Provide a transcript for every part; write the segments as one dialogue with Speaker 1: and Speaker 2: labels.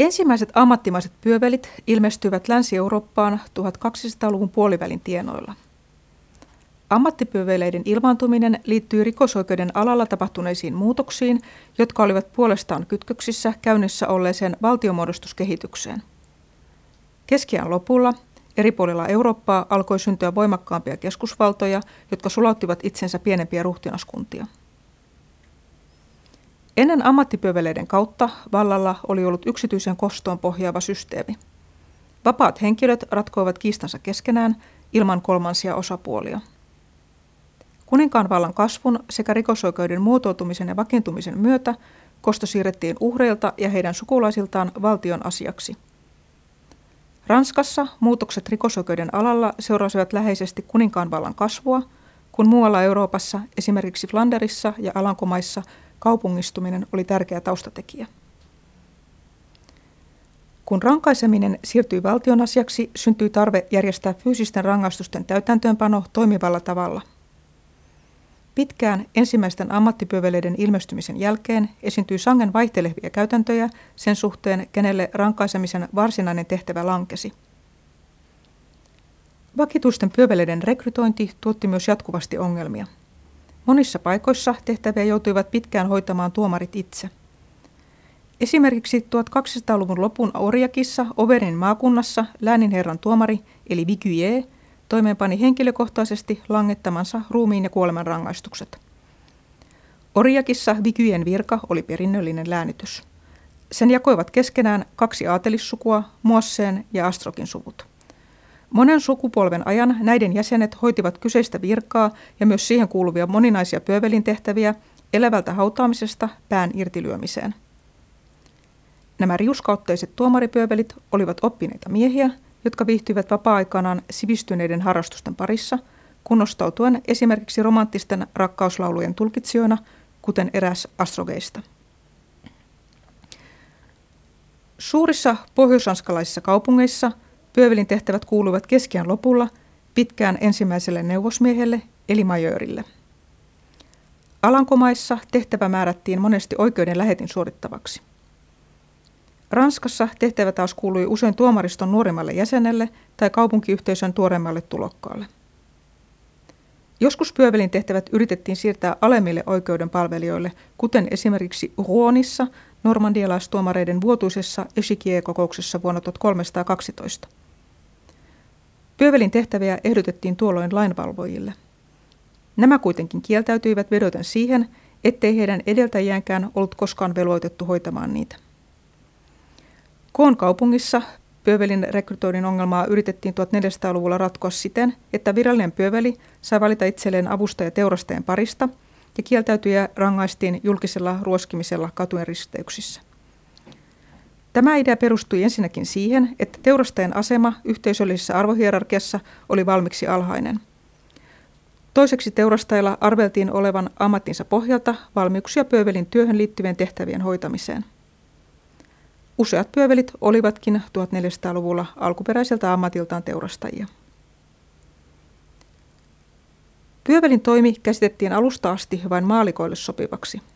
Speaker 1: Ensimmäiset ammattimaiset pyövelit ilmestyivät Länsi-Eurooppaan 1200-luvun puolivälin tienoilla. Ammattipyöveleiden ilmaantuminen liittyy rikosoikeuden alalla tapahtuneisiin muutoksiin, jotka olivat puolestaan kytköksissä käynnissä olleeseen valtiomuodostuskehitykseen. Keskiään lopulla eri puolilla Eurooppaa alkoi syntyä voimakkaampia keskusvaltoja, jotka sulauttivat itsensä pienempiä ruhtinaskuntia. Ennen ammattipyöveleiden kautta vallalla oli ollut yksityisen kostoon pohjaava systeemi. Vapaat henkilöt ratkoivat kiistansa keskenään ilman kolmansia osapuolia. Kuninkaan vallan kasvun sekä rikosoikeuden muotoutumisen ja vakiintumisen myötä kosto siirrettiin uhreilta ja heidän sukulaisiltaan valtion asiaksi. Ranskassa muutokset rikosoikeuden alalla seurasivat läheisesti kuninkaan vallan kasvua, kun muualla Euroopassa, esimerkiksi Flanderissa ja Alankomaissa, kaupungistuminen oli tärkeä taustatekijä. Kun rankaiseminen siirtyi valtion asiaksi, syntyi tarve järjestää fyysisten rangaistusten täytäntöönpano toimivalla tavalla. Pitkään ensimmäisten ammattipyöveleiden ilmestymisen jälkeen esiintyi sangen vaihtelevia käytäntöjä sen suhteen, kenelle rankaisemisen varsinainen tehtävä lankesi. Vakituisten pyöveleiden rekrytointi tuotti myös jatkuvasti ongelmia – Monissa paikoissa tehtäviä joutuivat pitkään hoitamaan tuomarit itse. Esimerkiksi 1200-luvun lopun Orjakissa, Overin maakunnassa, lääninherran tuomari, eli Vikyje, toimeenpani henkilökohtaisesti langettamansa ruumiin ja kuoleman rangaistukset. Orjakissa Vikyjen virka oli perinnöllinen läänitys. Sen jakoivat keskenään kaksi aatelissukua, Muosseen ja Astrokin suvut. Monen sukupolven ajan näiden jäsenet hoitivat kyseistä virkaa ja myös siihen kuuluvia moninaisia pyövelintehtäviä elävältä hautaamisesta pään irtilyömiseen. Nämä riuskautteiset tuomaripyövelit olivat oppineita miehiä, jotka viihtyivät vapaa-aikanaan sivistyneiden harrastusten parissa, kunnostautuen esimerkiksi romanttisten rakkauslaulujen tulkitsijoina, kuten eräs astrogeista. Suurissa pohjoisanskalaisissa kaupungeissa – Pyövelin tehtävät kuuluivat keskiään lopulla pitkään ensimmäiselle neuvosmiehelle eli majöörille. Alankomaissa tehtävä määrättiin monesti oikeuden lähetin suorittavaksi. Ranskassa tehtävä taas kuului usein tuomariston nuoremmalle jäsenelle tai kaupunkiyhteisön tuoreemmalle tulokkaalle. Joskus pyövelin tehtävät yritettiin siirtää alemmille oikeuden palvelijoille, kuten esimerkiksi Ruonissa normandialaistuomareiden vuotuisessa Echiquier-kokouksessa vuonna 1312. Pyövelin tehtäviä ehdotettiin tuolloin lainvalvojille. Nämä kuitenkin kieltäytyivät vedoten siihen, ettei heidän edeltäjäänkään ollut koskaan velvoitettu hoitamaan niitä. Koon kaupungissa pyövelin rekrytoinnin ongelmaa yritettiin 1400-luvulla ratkoa siten, että virallinen pyöveli sai valita itselleen avustaja teurastajan parista ja kieltäytyjä rangaistiin julkisella ruoskimisella katujen risteyksissä. Tämä idea perustui ensinnäkin siihen, että teurastajan asema yhteisöllisessä arvohierarkiassa oli valmiiksi alhainen. Toiseksi teurastajilla arveltiin olevan ammattinsa pohjalta valmiuksia pyövelin työhön liittyvien tehtävien hoitamiseen. Useat pyövelit olivatkin 1400-luvulla alkuperäiseltä ammatiltaan teurastajia. Pyövelin toimi käsitettiin alusta asti vain maalikoille sopivaksi –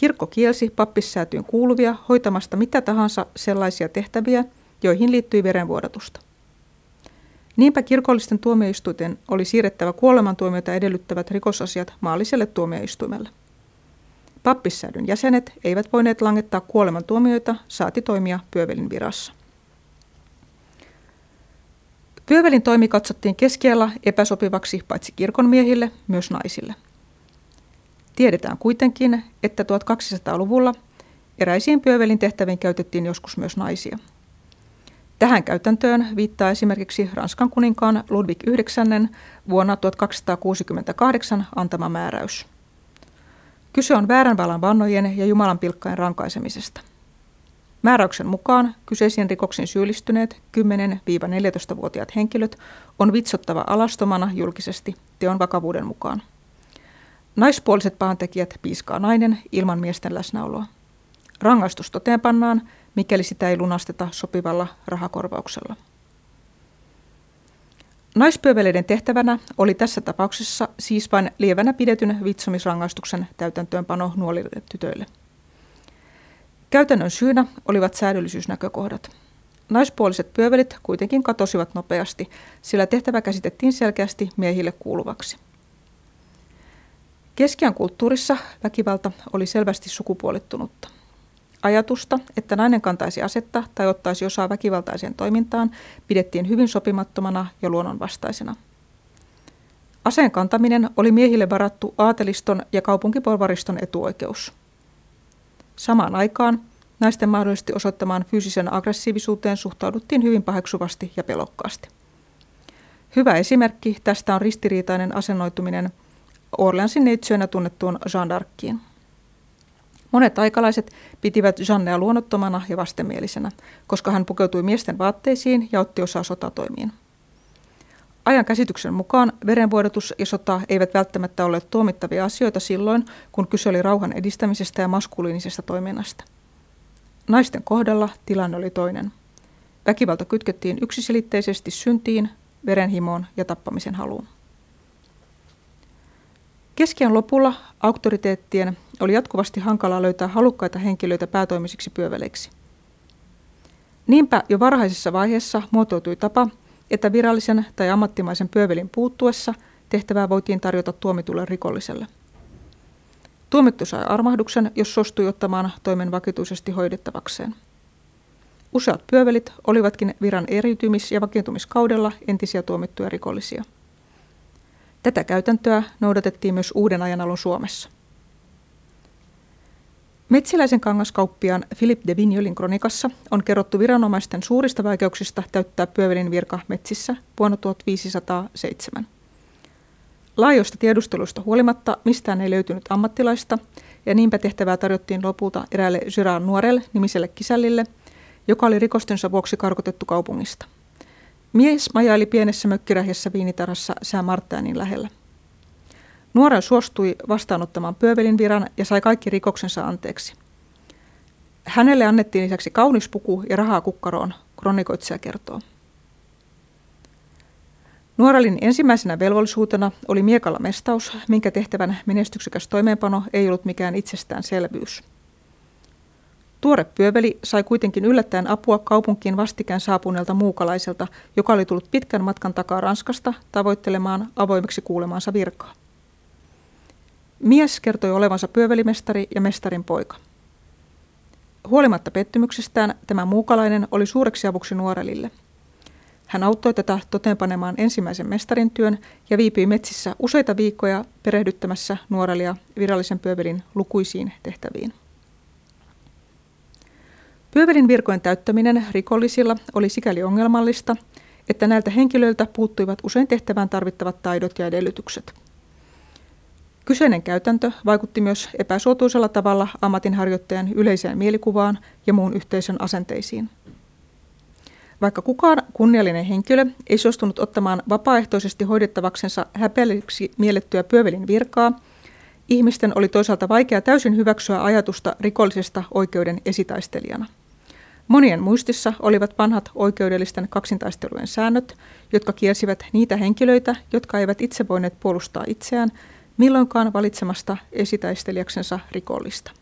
Speaker 1: Kirkko kielsi pappissäätyyn kuuluvia hoitamasta mitä tahansa sellaisia tehtäviä, joihin liittyi verenvuodatusta. Niinpä kirkollisten tuomioistuinten oli siirrettävä kuolemantuomiota edellyttävät rikosasiat maalliselle tuomioistuimelle. Pappissäädyn jäsenet eivät voineet langettaa kuolemantuomioita, saati toimia pyövelin virassa. Pyövelin toimi katsottiin keskiellä epäsopivaksi paitsi kirkonmiehille, myös naisille – Tiedetään kuitenkin, että 1200-luvulla eräisiin pyövelin tehtäviin käytettiin joskus myös naisia. Tähän käytäntöön viittaa esimerkiksi Ranskan kuninkaan Ludwig IX vuonna 1268 antama määräys. Kyse on vääränvallan vannojen ja Jumalan pilkkain rankaisemisesta. Määräyksen mukaan kyseisiin rikoksiin syyllistyneet 10-14-vuotiaat henkilöt on vitsottava alastomana julkisesti teon vakavuuden mukaan. Naispuoliset pahantekijät piiskaa nainen ilman miesten läsnäoloa. Rangaistus toteenpannaan, mikäli sitä ei lunasteta sopivalla rahakorvauksella. Naispyöveleiden tehtävänä oli tässä tapauksessa siis vain lievänä pidetyn vitsomisrangaistuksen täytäntöönpano nuorille tytöille. Käytännön syynä olivat säädöllisyysnäkökohdat. Naispuoliset pyövelit kuitenkin katosivat nopeasti, sillä tehtävä käsitettiin selkeästi miehille kuuluvaksi. Keskian kulttuurissa väkivalta oli selvästi sukupuolittunutta. Ajatusta, että nainen kantaisi asetta tai ottaisi osaa väkivaltaiseen toimintaan, pidettiin hyvin sopimattomana ja luonnonvastaisena. Aseen kantaminen oli miehille varattu aateliston ja kaupunkiporvariston etuoikeus. Samaan aikaan naisten mahdollisesti osoittamaan fyysisen aggressiivisuuteen suhtauduttiin hyvin paheksuvasti ja pelokkaasti. Hyvä esimerkki tästä on ristiriitainen asennoituminen Orleansin neitsyönä tunnettuun Jean d'Arciin. Monet aikalaiset pitivät Jeannea luonnottomana ja vastenmielisenä, koska hän pukeutui miesten vaatteisiin ja otti osaa sotatoimiin. Ajan käsityksen mukaan verenvuodatus ja sota eivät välttämättä ole tuomittavia asioita silloin, kun kyse oli rauhan edistämisestä ja maskuliinisesta toiminnasta. Naisten kohdalla tilanne oli toinen. Väkivalta kytkettiin yksiselitteisesti syntiin, verenhimoon ja tappamisen haluun. Keskiän lopulla auktoriteettien oli jatkuvasti hankalaa löytää halukkaita henkilöitä päätoimisiksi pyöveleiksi. Niinpä jo varhaisessa vaiheessa muotoutui tapa, että virallisen tai ammattimaisen pyövelin puuttuessa tehtävää voitiin tarjota tuomitulle rikolliselle. Tuomittu sai armahduksen, jos suostui ottamaan toimen vakituisesti hoidettavakseen. Useat pyövelit olivatkin viran eriytymis- ja vakiintumiskaudella entisiä tuomittuja rikollisia. Tätä käytäntöä noudatettiin myös uuden ajanalun Suomessa. Metsiläisen kangaskauppiaan Philip de Vignolin kronikassa on kerrottu viranomaisten suurista vaikeuksista täyttää pyövelin virka metsissä vuonna 1507. Laajoista tiedusteluista huolimatta mistään ei löytynyt ammattilaista, ja niinpä tehtävää tarjottiin lopulta eräälle Gérard Nuorel nimiselle kisällille, joka oli rikostensa vuoksi karkotettu kaupungista. Mies majaili pienessä mökkirähjässä viinitarassa Sää Martäänin lähellä. Nuorel suostui vastaanottamaan pyövelin viran ja sai kaikki rikoksensa anteeksi. Hänelle annettiin lisäksi kaunis puku ja rahaa kukkaroon, kronikoitsija kertoo. Nuoralin ensimmäisenä velvollisuutena oli miekalla mestaus, minkä tehtävän menestyksekäs toimeenpano ei ollut mikään itsestäänselvyys. Tuore pyöveli sai kuitenkin yllättäen apua kaupunkiin vastikään saapuneelta muukalaiselta, joka oli tullut pitkän matkan takaa Ranskasta tavoittelemaan avoimeksi kuulemaansa virkaa. Mies kertoi olevansa pyövelimestari ja mestarin poika. Huolimatta pettymyksestään tämä muukalainen oli suureksi avuksi nuorelille. Hän auttoi tätä toteenpanemaan ensimmäisen mestarin työn ja viipyi metsissä useita viikkoja perehdyttämässä nuorelia virallisen pyövelin lukuisiin tehtäviin. Pyövelin virkojen täyttäminen rikollisilla oli sikäli ongelmallista, että näiltä henkilöiltä puuttuivat usein tehtävään tarvittavat taidot ja edellytykset. Kyseinen käytäntö vaikutti myös epäsuotuisella tavalla ammatinharjoittajan yleiseen mielikuvaan ja muun yhteisön asenteisiin. Vaikka kukaan kunniallinen henkilö ei suostunut ottamaan vapaaehtoisesti hoidettavaksensa häpeälliseksi miellettyä pyövelin virkaa, ihmisten oli toisaalta vaikea täysin hyväksyä ajatusta rikollisesta oikeuden esitaistelijana. Monien muistissa olivat vanhat oikeudellisten kaksintaistelujen säännöt, jotka kielsivät niitä henkilöitä, jotka eivät itse voineet puolustaa itseään, milloinkaan valitsemasta esitaistelijaksensa rikollista.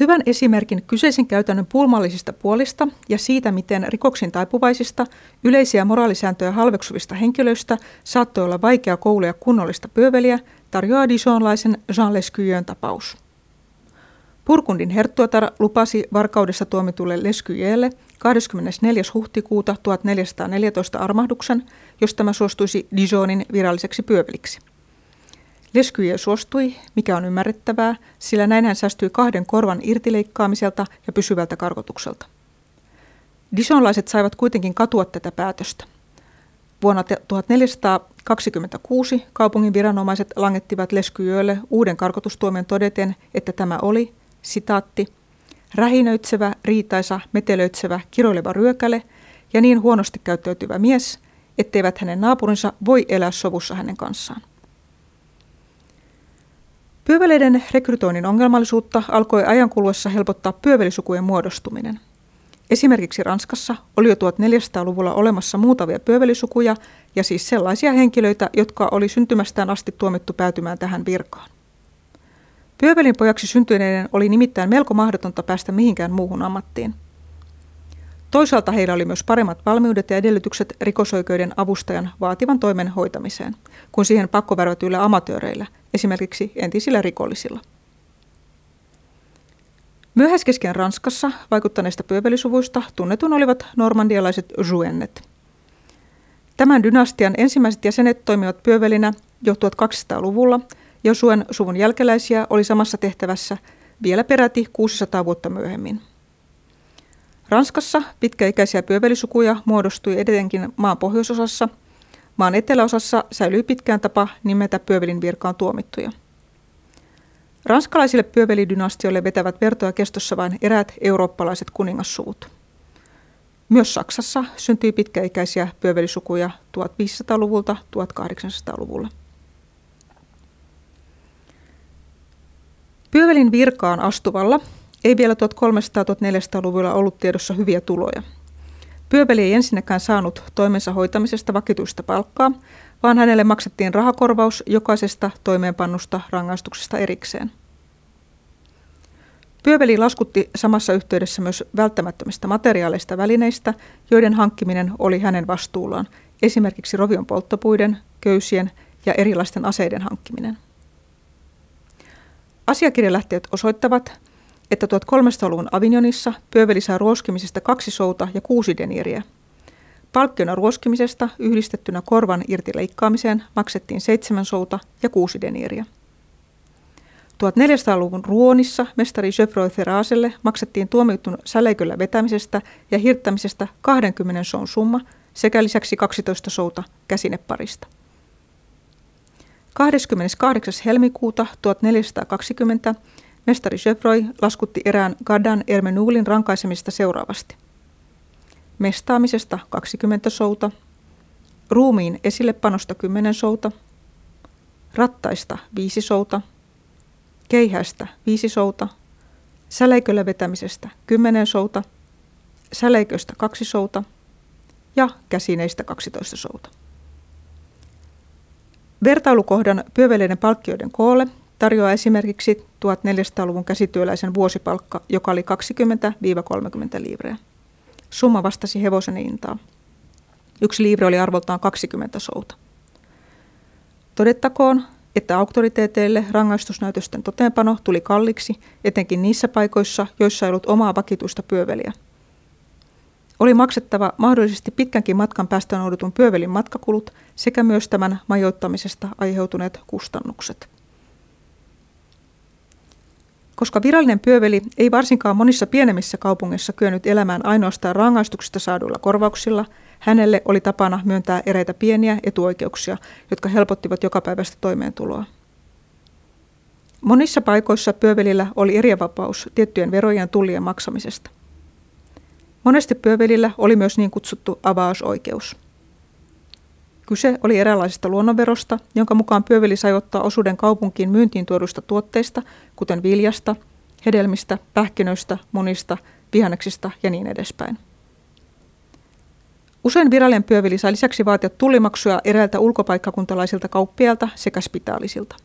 Speaker 1: Hyvän esimerkin kyseisen käytännön pulmallisista puolista ja siitä, miten rikoksin taipuvaisista, yleisiä moraalisääntöjä halveksuvista henkilöistä saattoi olla vaikea kouluja kunnollista pyöveliä, tarjoaa Dijonlaisen Jean Lescuyön tapaus. Purkundin herttuatar lupasi varkaudessa tuomitulle Lescuyelle 24. huhtikuuta 1414 armahduksen, jos tämä suostuisi Dijonin viralliseksi pyöveliksi. Leskyje suostui, mikä on ymmärrettävää, sillä näin hän säästyi kahden korvan irtileikkaamiselta ja pysyvältä karkotukselta. Disonlaiset saivat kuitenkin katua tätä päätöstä. Vuonna 1426 kaupungin viranomaiset langettivat Leskyjölle uuden karkotustuomion todeten, että tämä oli, sitaatti, rähinöitsevä, riitaisa, metelöitsevä, kiroileva ryökäle ja niin huonosti käyttäytyvä mies, etteivät hänen naapurinsa voi elää sovussa hänen kanssaan. Pyöveleiden rekrytoinnin ongelmallisuutta alkoi ajan kuluessa helpottaa pyövelisukujen muodostuminen. Esimerkiksi Ranskassa oli jo 1400-luvulla olemassa muutavia pyövelisukuja ja siis sellaisia henkilöitä, jotka oli syntymästään asti tuomittu päätymään tähän virkaan. Pyövelin pojaksi syntyneiden oli nimittäin melko mahdotonta päästä mihinkään muuhun ammattiin. Toisaalta heillä oli myös paremmat valmiudet ja edellytykset rikosoikeuden avustajan vaativan toimen hoitamiseen, kuin siihen pakkovärvätyillä amatööreillä, esimerkiksi entisillä rikollisilla. Myöhäiskesken Ranskassa vaikuttaneista pyövelisuvuista tunnetun olivat normandialaiset Jouennet. Tämän dynastian ensimmäiset jäsenet toimivat pyövelinä jo 1200-luvulla, ja Suen suvun jälkeläisiä oli samassa tehtävässä vielä peräti 600 vuotta myöhemmin. Ranskassa pitkäikäisiä pyövelisukuja muodostui edenkin maan pohjoisosassa. Maan eteläosassa säilyi pitkään tapa nimetä pyövelin virkaan tuomittuja. Ranskalaisille pyövelidynastioille vetävät vertoja kestossa vain eräät eurooppalaiset kuningassuvut. Myös Saksassa syntyi pitkäikäisiä pyövelisukuja 1500-luvulta 1800-luvulla. Pyövelin virkaan astuvalla ei vielä 1300-1400-luvulla ollut tiedossa hyviä tuloja. Pyöveli ei ensinnäkään saanut toimensa hoitamisesta vakituista palkkaa, vaan hänelle maksettiin rahakorvaus jokaisesta toimeenpannusta rangaistuksesta erikseen. Pyöveli laskutti samassa yhteydessä myös välttämättömistä materiaaleista välineistä, joiden hankkiminen oli hänen vastuullaan, esimerkiksi rovion polttopuiden, köysien ja erilaisten aseiden hankkiminen. Asiakirjalähteet osoittavat, että 1300-luvun Avignonissa pyöveli saa ruoskimisesta kaksi souta ja kuusi deniiriä. Palkkiona ruoskimisesta yhdistettynä korvan irti leikkaamiseen maksettiin seitsemän souta ja kuusi deniiriä. 1400-luvun Ruonissa mestari Geoffroy Feraselle maksettiin tuomitun säleiköllä vetämisestä ja hirttämisestä 20 soun summa sekä lisäksi 12 souta käsineparista. 28. helmikuuta 1420 mestari Geoffroy laskutti erään Gardan Ermenuulin rankaisemista seuraavasti. Mestaamisesta 20 souta, ruumiin esillepanosta 10 souta, rattaista 5 souta, keihästä 5 souta, säleiköllä vetämisestä 10 souta, säleiköstä 2 souta ja käsineistä 12 souta. Vertailukohdan pyöveleiden palkkioiden koolle tarjoaa esimerkiksi 1400-luvun käsityöläisen vuosipalkka, joka oli 20-30 livreä. Summa vastasi hevosen hintaa. Yksi livre oli arvoltaan 20 souta. Todettakoon, että auktoriteeteille rangaistusnäytösten toteenpano tuli kalliksi, etenkin niissä paikoissa, joissa ei ollut omaa vakituista pyöveliä – oli maksettava mahdollisesti pitkänkin matkan päästä noudutun pyövelin matkakulut sekä myös tämän majoittamisesta aiheutuneet kustannukset. Koska virallinen pyöveli ei varsinkaan monissa pienemmissä kaupungeissa kyennyt elämään ainoastaan rangaistuksista saaduilla korvauksilla, hänelle oli tapana myöntää eräitä pieniä etuoikeuksia, jotka helpottivat jokapäiväistä toimeentuloa. Monissa paikoissa pyövelillä oli eriävapaus tiettyjen verojen tullien maksamisesta. Monesti pyövelillä oli myös niin kutsuttu avausoikeus. Kyse oli eräänlaisesta luonnonverosta, jonka mukaan pyöveli sai ottaa osuuden kaupunkiin myyntiin tuoduista tuotteista, kuten viljasta, hedelmistä, pähkinöistä, munista, vihanneksista ja niin edespäin. Usein virallinen pyöveli sai lisäksi vaatia tullimaksuja eräiltä ulkopaikkakuntalaisilta kauppiailta sekä spitaalisilta.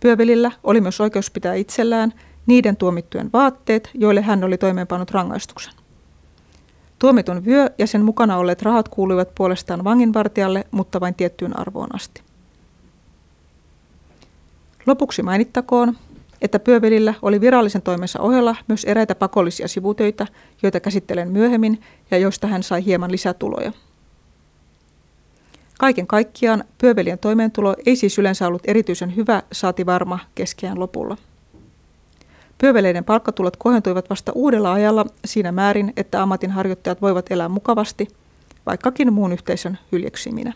Speaker 1: Pyövelillä oli myös oikeus pitää itsellään niiden tuomittujen vaatteet, joille hän oli toimeenpannut rangaistuksen. Tuomitun vyö ja sen mukana olleet rahat kuuluivat puolestaan vanginvartijalle, mutta vain tiettyyn arvoon asti. Lopuksi mainittakoon, että pyövelillä oli virallisen toimensa ohella myös eräitä pakollisia sivutöitä, joita käsittelen myöhemmin ja joista hän sai hieman lisätuloja. Kaiken kaikkiaan pyövelien toimeentulo ei siis yleensä ollut erityisen hyvä saati varma keskiään lopulla. Pyöveleiden palkkatulot kohentuivat vasta uudella ajalla siinä määrin, että ammatinharjoittajat voivat elää mukavasti, vaikkakin muun yhteisön hyljeksyminä.